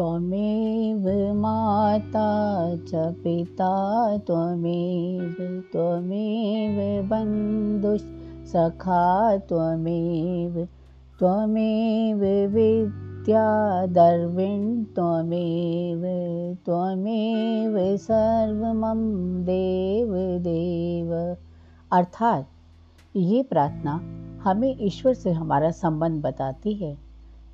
त्वमेव माता च पिता त्वमेव त्वमेव बन्धुसखा त्वमेव त्वमेव विद्या त्वमेव त्वमेव सर्वमं देव देव। अर्थात ये प्रार्थना हमें ईश्वर से हमारा संबंध बताती है।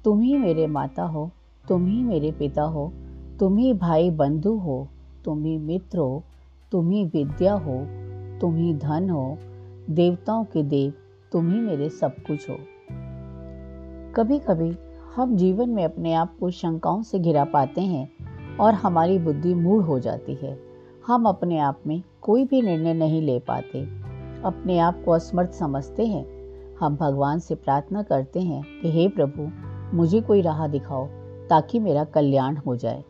तुम ही मेरे माता हो तुम ही मेरे पिता हो, तुम ही भाई बंधु हो, तुम ही मित्र हो, तुम ही विद्या हो, तुम ही धन हो, देवताओं के देव, तुम ही मेरे सब कुछ हो। कभी कभी हम जीवन में अपने आप को शंकाओं से घिरा पाते हैं और हमारी बुद्धि मूड हो जाती है। हम अपने आप में कोई भी निर्णय नहीं ले पाते, अपने आप को असमर्थ समझते हैं। हम भगवान से प्रार्थना करते हैं कि, हे प्रभु, मुझे कोई राह दिखाओ ताकि मेरा कल्याण हो जाए।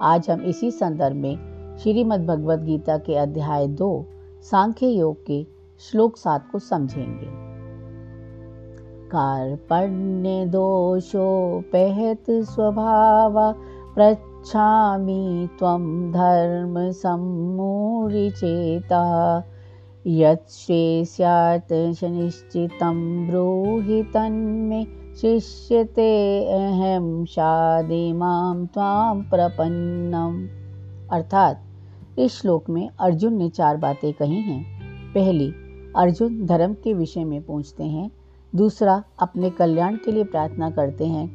आज हम इसी संदर्भ में श्रीमद् भगवद गीता के अध्याय दो, सांख्य योग के श्लोक सात को समझेंगे। कार्पण्य दोषोपहत स्वभाव, पृच्छामि त्वं धर्म सम्मूढिचेता यत् निश्चितं ब्रूहि तन्मे शिष्यते अहम शादिमाम त्वाम प्रपन्नम। अर्थात, इस श्लोक में अर्जुन ने चार बातें कही हैं। पहली, अर्जुन धर्म के विषय में पूछते हैं। दूसरा, अपने कल्याण के लिए प्रार्थना करते हैं।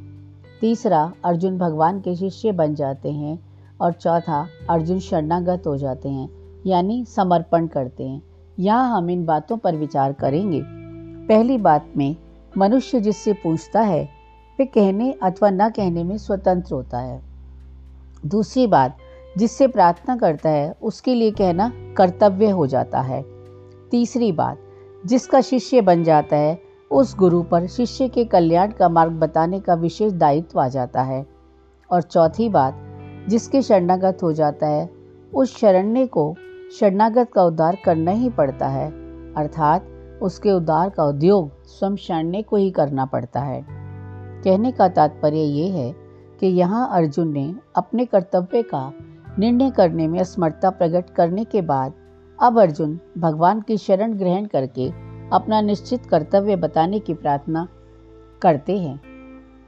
तीसरा, अर्जुन भगवान के शिष्य बन जाते हैं। और चौथा, अर्जुन शरणागत हो जाते हैं, यानी समर्पण करते हैं। यहाँ हम इन बातों पर विचार करेंगे। पहली बात में, मनुष्य जिससे पूछता है, वे कहने अथवा न कहने में स्वतंत्र होता है। दूसरी बात, जिससे प्रार्थना करता है, उसके लिए कहना कर्तव्य हो जाता है। तीसरी बात, जिसका शिष्य बन जाता है, उस गुरु पर शिष्य के कल्याण का मार्ग बताने का विशेष दायित्व आ जाता है। और चौथी बात, जिसके शरणागत हो जाता है, उस शरण्य को शरणागत का उद्धार करना ही पड़ता है। अर्थात उसके उद्धार का उद्योग स्वयं शरण्य को ही करना पड़ता है। कहने का तात्पर्य ये है कि यहाँ अर्जुन ने अपने कर्तव्य का निर्णय करने में असमर्थता प्रकट करने के बाद अब अर्जुन भगवान की शरण ग्रहण करके अपना निश्चित कर्तव्य बताने की प्रार्थना करते हैं।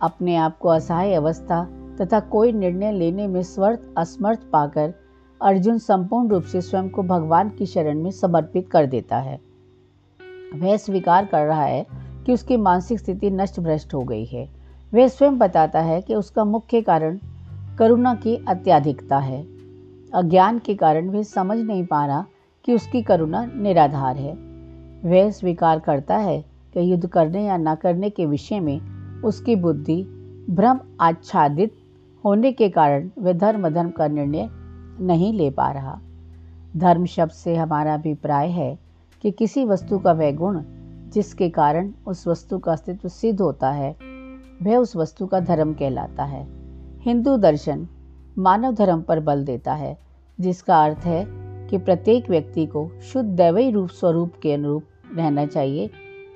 अपने आप को असहाय अवस्था तथा कोई निर्णय लेने में स्वर्थ, असमर्थ पाकर अर्जुन संपूर्ण रूप से स्वयं को भगवान की शरण में समर्पित कर देता है। वह स्वीकार कर रहा है कि उसकी मानसिक स्थिति नष्ट भ्रष्ट हो गई है। वह स्वयं बताता है कि उसका मुख्य कारण करुणा की अत्याधिकता है। अज्ञान के कारण वह समझ नहीं पा रहा कि उसकी करुणा निराधार है। वह स्वीकार करता है कि युद्ध करने या न करने के विषय में उसकी बुद्धि भ्रम आच्छादित होने के कारण वह धर्म धर्म का निर्णय नहीं ले पा रहा। धर्म शब्द से हमारा अभिप्राय है कि किसी वस्तु का वह गुण, जिसके कारण उस वस्तु का अस्तित्व सिद्ध होता है, वह उस वस्तु का धर्म कहलाता है। हिंदू दर्शन मानव धर्म पर बल देता है, जिसका अर्थ है कि प्रत्येक व्यक्ति को शुद्ध दैवी रूप स्वरूप के अनुरूप रहना चाहिए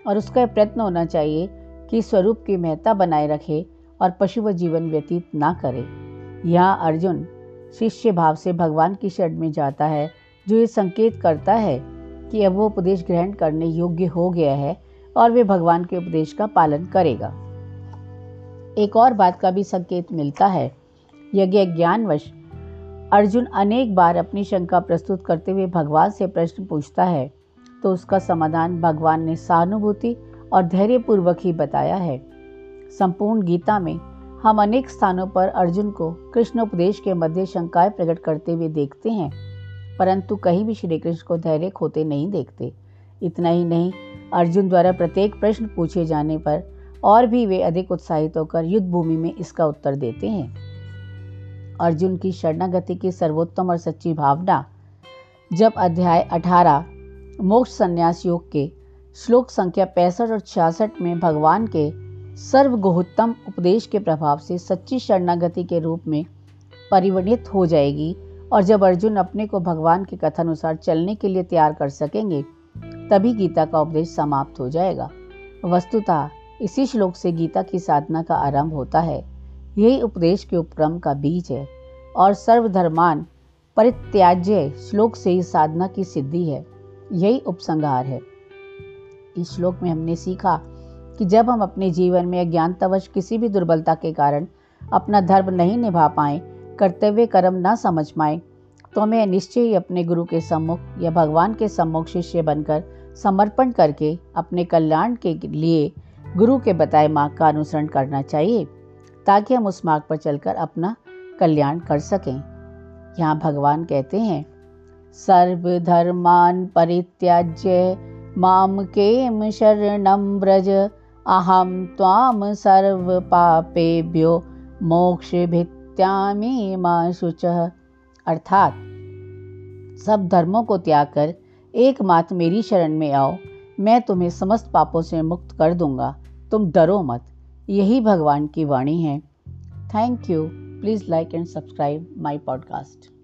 और उसका प्रयत्न होना चाहिए कि स्वरूप की महत्ता बनाए रखे और पशु व जीवन व्यतीत ना करे। यहाँ अर्जुन शिष्य भाव से भगवान की शरण में जाता है, जो ये संकेत करता है कि अब वो उपदेश ग्रहण करने योग्य हो गया है और वे भगवान के उपदेश का पालन करेगा। एक और बात का भी संकेत मिलता है। यज्ञ ज्ञानवश अर्जुन अनेक बार अपनी शंका प्रस्तुत करते हुए भगवान से प्रश्न पूछता है तो उसका समाधान भगवान ने सहानुभूति और धैर्यपूर्वक ही बताया है। संपूर्ण गीता में हम अनेक स्थानों पर अर्जुन को कृष्ण उपदेश के मध्य शंकाएँ प्रकट करते हुए देखते हैं, परंतु कहीं भी श्री कृष्ण को धैर्य खोते नहीं देखते। इतना ही नहीं, अर्जुन द्वारा प्रत्येक प्रश्न पूछे जाने पर और भी वे अधिक उत्साहित होकर युद्ध भूमि में इसका उत्तर देते हैं। अर्जुन की शरणागति की सर्वोत्तम और सच्ची भावना, जब अध्याय 18 मोक्ष संन्यास योग के श्लोक संख्या पैंसठ और छियासठ में भगवान के सर्वगोहत्तम उपदेश के प्रभाव से सच्ची शरणागति के रूप में परिवर्णित हो जाएगी और जब अर्जुन अपने को भगवान के कथानुसार चलने के लिए तैयार कर सकेंगे, तभी गीता का उपदेश समाप्त हो जाएगा। वस्तुतः, इसी श्लोक से गीता की साधना का आरंभ होता है। यही उपदेश के उपक्रम का बीज है और सर्वधर्मान परित्याज्य श्लोक से ही साधना की सिद्धि है। यही उपसंहार है। इस श्लोक में हमने सीखा कि जब हम अपने जीवन में अज्ञानतावश किसी भी दुर्बलता के कारण अपना धर्म नहीं निभा पाए, कर्तव्य कर्म न समझ पाए तो हमें निश्चय ही अपने गुरु के सम्मुख या भगवान के सम्मुख शिष्य बनकर समर्पण करके अपने कल्याण के लिए गुरु के बताए मार्ग का अनुसरण करना चाहिए, ताकि हम उस मार्ग पर चलकर अपना कल्याण कर सकें। यहाँ भगवान कहते हैं सर्वधर्मान परित्याज्य, माम केम शरणम ब्रज अहम त्वाम सर्व पापेभ्यो मोक्ष भित्यामी माँ शुच अर्थात, सब धर्मों को त्याग कर एकमात्र मेरी शरण में आओ। मैं तुम्हें समस्त पापों से मुक्त कर दूँगा। तुम डरो मत। यही भगवान की वाणी है। Thank you please like and subscribe my podcast